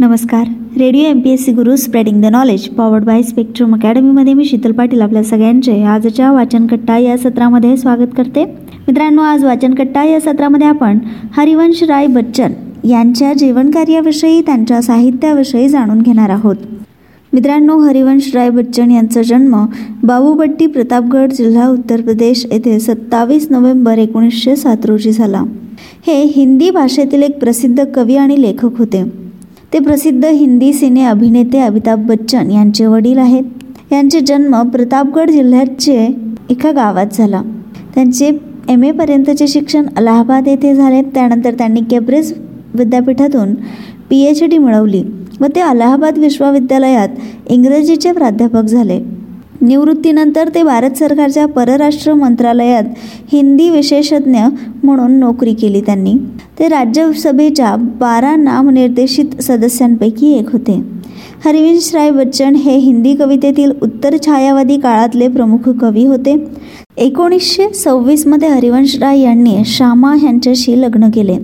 नमस्कार. Radio M P S C Guru spreading the knowledge powered by spectrum अकॅडमीमध्ये मी शीतल पाटील आपल्या सगळ्यांचे आजच्या वाचनकट्टा या सत्रामध्ये स्वागत करते. मित्रांनो आज वाचनकट्टा या सत्रामध्ये आपण हरिवंश राय बच्चन यांच्या जीवनकार्याविषयी त्यांच्या साहित्याविषयी जाणून घेणार आहोत. मित्रांनो हरिवंश राय बच्चन यांचा जन्म बाबूपट्टी प्रतापगड जिल्हा उत्तर प्रदेश येथे सत्तावीस नोव्हेंबर एकोणीसशे सात रोजी झाला. हे हिंदी भाषेतील एक प्रसिद्ध कवी आणि लेखक होते. ते प्रसिद्ध हिंदी सिने अभिनेते अमिताभ बच्चन यांचे वडील आहेत. यांचे जन्म प्रतापगड जिल्ह्याचे एका गावात झाला. त्यांचे एम एपर्यंतचे शिक्षण अलाहाबाद येथे झाले. त्यानंतर त्यांनी केब्रिज विद्यापीठातून पी एच डी मिळवली व ते अलाहाबाद विश्वविद्यालयात इंग्रजीचे प्राध्यापक झाले. निवृत्तीनंतर ते भारत सरकारच्या परराष्ट्र मंत्रालयात हिंदी विशेषज्ञ म्हणून नोकरी केली त्यांनी. ते राज्यसभेच्या बारा नामनिर्देशित सदस्यांपैकी एक होते. हरिवंश राय बच्चन हे हिंदी कवितेतील उत्तर छायावादी काळातले प्रमुख कवी होते. एकोणीसशे सव्वीसमध्ये हरिवंश राय यांनी श्यामा यांच्याशी लग्न केले.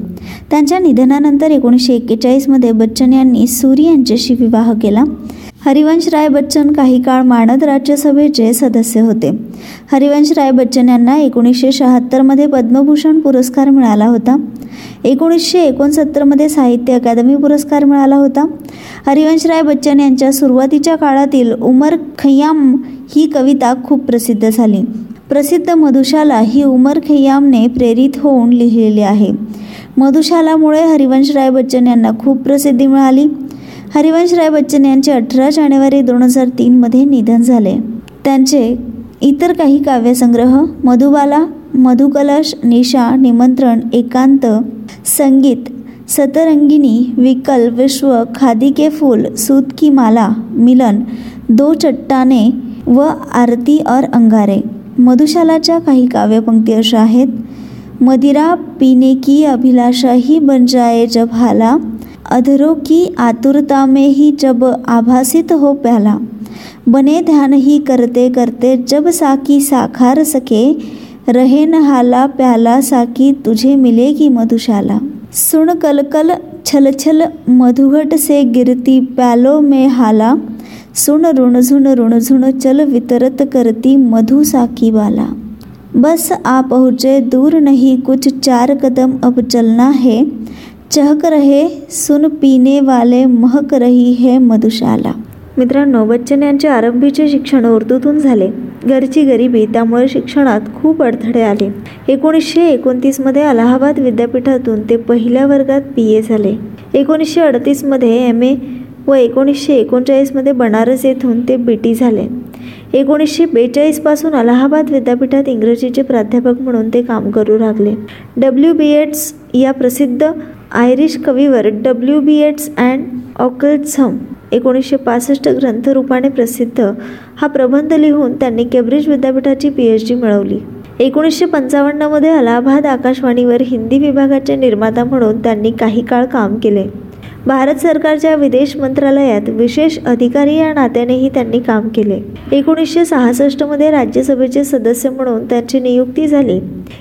त्यांच्या निधनानंतर एकोणीसशे एक्केचाळीसमध्ये बच्चन यांनी सूरी यांच्याशी विवाह केला. हरिवंश राय बच्चन काही काळ मानद राज्यसभेचे सदस्य होते. हरिवंश राय बच्चन यांना एकोणीसशे शहात्तरमध्ये पद्मभूषण पुरस्कार मिळाला होता. एकोणीसशे एकोणसत्तरमध्ये साहित्य अकादमी पुरस्कार मिळाला होता. हरिवंश राय बच्चन यांच्या सुरुवातीच्या काळातील उमर खय्याम ही कविता खूप प्रसिद्ध झाली. प्रसिद्ध मधुशाला ही उमर खय्यामने प्रेरित होऊन लिहिलेली आहे. मधुशालामुळे हरिवंश राय बच्चन यांना खूप प्रसिद्धी मिळाली. हरिवंश राय बच्चन यांचे अठरा जानेवारी दोन हजार तीनमध्ये निधन झाले. त्यांचे इतर काही काव्यसंग्रह मधुबाला मधुकलश निशा निमंत्रण एकांत संगीत सतरंगिनी विकल विश्व खादी के फूल सूत की माला मिलन दो चट्टाने व आरती और अंगारे. मधुशालाच्या काही काव्यपंक्ती अशा आहेत. मदिरा पीने की अभिलाषा ही बन जाए जब हाला. अधरों की आतुरता में ही जब आभासित हो प्याला. बने ध्यान ही करते करते जब साकी साखार सके रहे न हाला प्याला साकी तुझे मिलेगी मधुशाला। सुन कलकल छल छल मधुघट से गिरती प्यालो में हाला। सुन रुणझुन रुणझुन चल वितरत करती मधु साकी वाला बस आ पहुँचे दूर नहीं कुछ चार कदम अब चलना है। चहक रहे सुन पीने वाले महक रही है मधुशाला। मित्रांनो बच्चन यांचे आरंभीचे शिक्षण उर्दूतून झाले. घरची गरिबी त्यामुळे शिक्षणात खूप अडथळे आले. एकोणीसशे एकोणतीसमध्ये अलाहाबाद विद्यापीठातून ते पहिल्या वर्गात बी ए झाले. एकोणीसशे अडतीसमध्ये एम ए व एकोणीसशे एकोणचाळीसमध्ये बनारस येथून ते बी टी झाले. एकोणीसशे बेचाळीसपासून अलाहाबाद विद्यापीठात इंग्रजीचे प्राध्यापक म्हणून ते काम करू लागले. डब्ल्यू बी एड्स या प्रसिद्ध Irish कवीवर W B Yeats and occultism एकोणीसशे पासष्ट ग्रंथरूपाने प्रसिद्ध. हा प्रबंध लिहून त्यांनी केम्ब्रिज विद्यापीठाची पी एच डी मिळवली. एकोणीसशे पंचावन्नमध्ये अलाहाबाद आकाशवाणीवर हिंदी विभागाचे निर्माता म्हणून त्यांनी काही काळ काम केले. भारत सरकारच्या विदेश मंत्रालयात विशेष अधिकारी या नात्यानेही त्यांनी काम केले. एकोणीसशे सहासष्टमध्ये राज्यसभेचे सदस्य म्हणून त्यांची नियुक्ती झाली.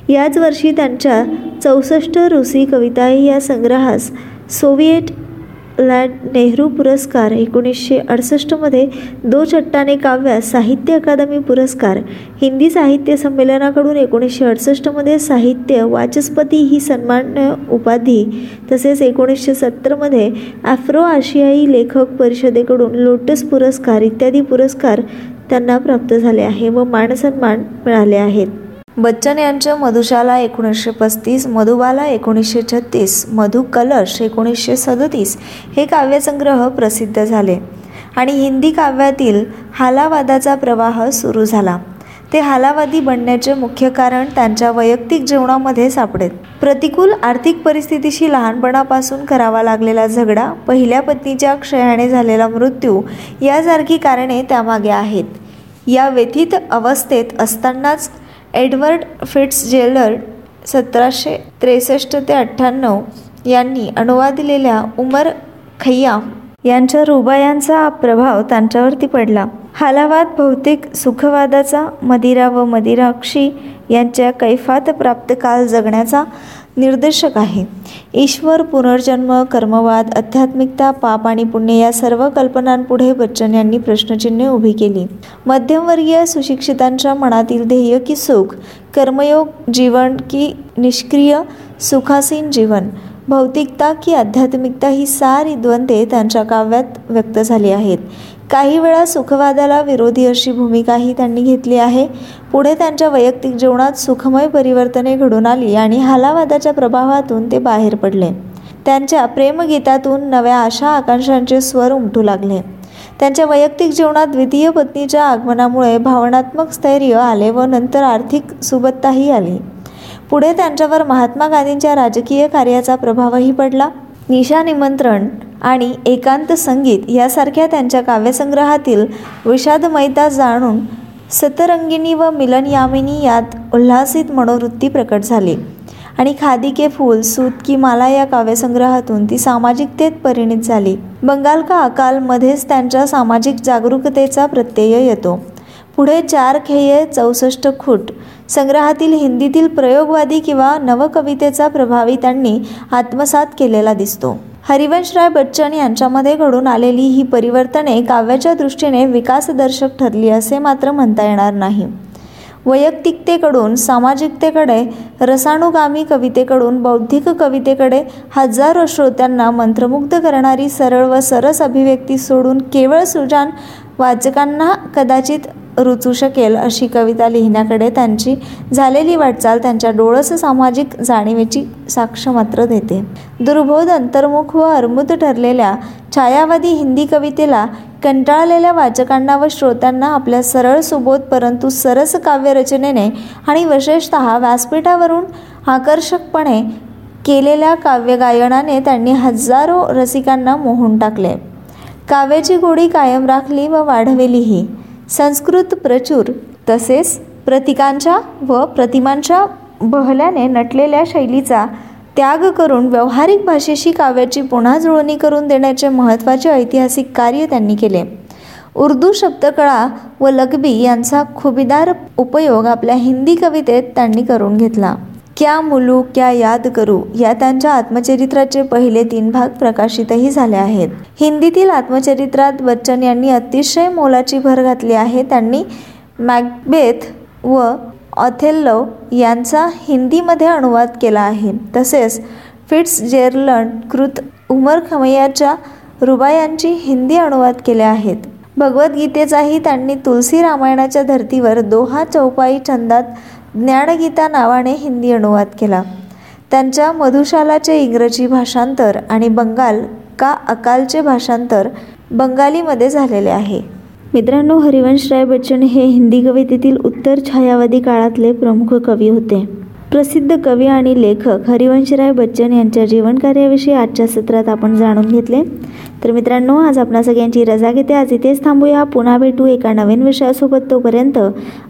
याच वर्षी त्यांच्या चौसष्ट रुसी कविता या संग्रहास सोव्हिएट लँड नेहरू पुरस्कार एकोणीसशे अडसष्टमध्ये दो चट्टाने काव्या साहित्य अकादमी पुरस्कार. हिंदी साहित्य संमेलनाकडून एकोणीसशे अडुसष्टमध्ये साहित्य वाचस्पती ही सन्मान्य उपाधी तसेच एकोणीसशे सत्तरमध्ये ॲफ्रो आशियाई लेखक परिषदेकडून लोटस पुरस्कार इत्यादी पुरस्कार त्यांना प्राप्त झाले आहे व मानसन्मान मिळाले आहेत. बच्चन यांच्या मधुशाला एकोणीसशे पस्तीस मधुबाला एकोणीसशे छत्तीस मधु कलश एकोणीसशे सदतीस हे काव्यसंग्रह प्रसिद्ध झाले. आणि हिंदी काव्यातील हालावादाचा प्रवाह सुरू झाला. ते हालावादी बनण्याचे मुख्य कारण त्यांच्या वैयक्तिक जीवनामध्ये सापडेल. प्रतिकूल आर्थिक परिस्थितीशी लहानपणापासून करावा लागलेला झगडा पहिल्या पत्नीच्या क्षयाने झालेला मृत्यू यासारखी कारणे त्यामागे आहेत. या व्यथित अवस्थेत असतानाच एडवर्ड फिट्सजेलर सतराशे त्रेसष्ट ते अठ्ठ्याण्णव यांनी अनुवादिलेल्या उमर खय्याम यांच्या रुबायांचा प्रभाव त्यांच्यावरती पडला. हालावाद भौतिक सुखवादाचा मदिरा व मदिराक्षी यांच्या कैफात प्राप्त काल जगण्याचा निर्देशक आहे. ईश्वर पुनर्जन्म कर्मवाद आध्यात्मिकता पाप आणि पुण्य या सर्व कल्पनांपुढे बच्चन यांनी प्रश्नचिन्हे उभी केली. मध्यमवर्गीय सुशिक्षितांच्या मनातील ध्येय की सुख कर्मयोग जीवन की निष्क्रिय सुखासीन जीवन भौतिकता की आध्यात्मिकता ही सारी द्वंद्वे त्यांच्या काव्यात व्यक्त झाली आहेत. काही वेळा सुखवादाला विरोधी अशी भूमिकाही त्यांनी घेतली आहे. पुढे त्यांच्या वैयक्तिक जीवनात सुखमय परिवर्तने घडून आली आणि हालावादाच्या प्रभावातून ते बाहेर पडले. त्यांच्या प्रेमगीतातून नव्या आशा आकांक्षांचे स्वर उमटू लागले. त्यांच्या वैयक्तिक जीवनात द्वितीय पत्नीच्या आगमनामुळे भावनात्मक स्थैर्य आले व नंतर आर्थिक सुबत्ताही आली. पुढे त्यांच्यावर महात्मा गांधींच्या राजकीय कार्याचा प्रभावही पडला. निशा निमंत्रण आणि एकांत संगीत यासारख्या त्यांच्या काव्यसंग्रहातील विषादमयता जाणून सतरंगिणी व मिलन यामिनी यात उल्हासित मनोवृत्ती प्रकट झाली. आणि खादी के फूल सूत की माला या काव्यसंग्रहातून ती सामाजिकतेत परिणित झाली. बंगाल का अकाल मध्येच त्यांच्या सामाजिक जागरूकतेचा प्रत्यय येतो. पुढे चार खेये चौसष्ट खूट. संग्रहातील हिंदीतील प्रयोगवादी किंवा नवकवितेचा प्रभावी त्यांनी आत्मसात केलेला दिसतो. हरिवंशराय बच्चन यांच्यामध्ये घडून आलेली ही परिवर्तने काव्याच्या दृष्टीने विकासदर्शक ठरली असे मात्र म्हणता येणार नाही. वैयक्तिकतेकडून सामाजिकतेकडे रसानुगामी कवितेकडून बौद्धिक कवितेकडे हजारो श्रोत्यांना मंत्रमुग्ध करणारी सरळ व सरस अभिव्यक्ती सोडून केवळ सुजान वाचकांना कदाचित रुचू शकेल अशी कविता लिहिण्याकडे त्यांची झालेली वाटचाल त्यांच्या डोळस सामाजिक जाणीवेची साक्ष मात्र देते. दुर्बोध अंतर्मुख व अर्मुद ठरलेल्या छायावादी हिंदी कवितेला कंटाळलेल्या वाचकांना व श्रोत्यांना आपल्या सरळ सुबोध परंतु सरस काव्यरचनेने आणि विशेषत व्यासपीठावरून आकर्षकपणे केलेल्या काव्यगायनाने त्यांनी हजारो रसिकांना मोहून टाकले. काव्याची गोडी कायम राखली व वाढविलीही संस्कृत प्रचूर तसेच प्रतिकांच्या व प्रतिमांच्या बहल्याने नटलेल्या शैलीचा त्याग करून व्यावहारिक भाषेशी काव्याची पुन्हा जुळवणी करून देण्याचे महत्त्वाचे ऐतिहासिक कार्य त्यांनी केले. उर्दू शब्दकळा व लकबी यांचा खुबीदार उपयोग आपल्या हिंदी कवितेत त्यांनी करून घेतला. क्या मुलू क्या याद करू या त्यांच्या आत्मचरित्राचे पहिले तीन भाग प्रकाशितही झाले आहेत. हिंदीतील आत्मचरित्रात बच्चन यांनी अतिशय मोलाची भर घातली आहे. त्यांनी मॅकबेथ व ऑथेल्लो यांचा हिंदीमध्ये अनुवाद केला आहे. तसेच फिट्स जेरलंड कृत उमर खमैयाच्या रुबायांची हिंदी अनुवाद केले आहेत. भगवद्गीतेचाही त्यांनी तुलसी रामायणाच्या धर्तीवर दोहा चौपाई छंदात ज्ञानगीता नावाने हिंदी अनुवाद केला. त्यांच्या मधुशालाचे इंग्रजी भाषांतर आणि बंगाल का अकालचे भाषांतर बंगालीमध्ये झालेले आहे. मित्रांनो हरिवंश राय बच्चन हे हिंदी कवितेतील उत्तर छायावादी काळातले प्रमुख कवी होते. प्रसिद्ध कवी आणि लेखक हरिवंशराय बच्चन यांच्या जीवनकार्याविषयी आजच्या सत्रात आपण जाणून घेतले. तर मित्रांनो आज आपणा सगळ्यांची रजा घेते. आज इथेच थांबूया. पुन्हा भेटू एका नवीन विषयासोबत तोपर्यंत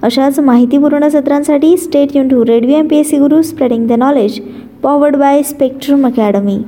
अशाच माहितीपूर्ण सत्रांसाठी stay युन to radio M P S C Guru spreading the knowledge powered by spectrum academy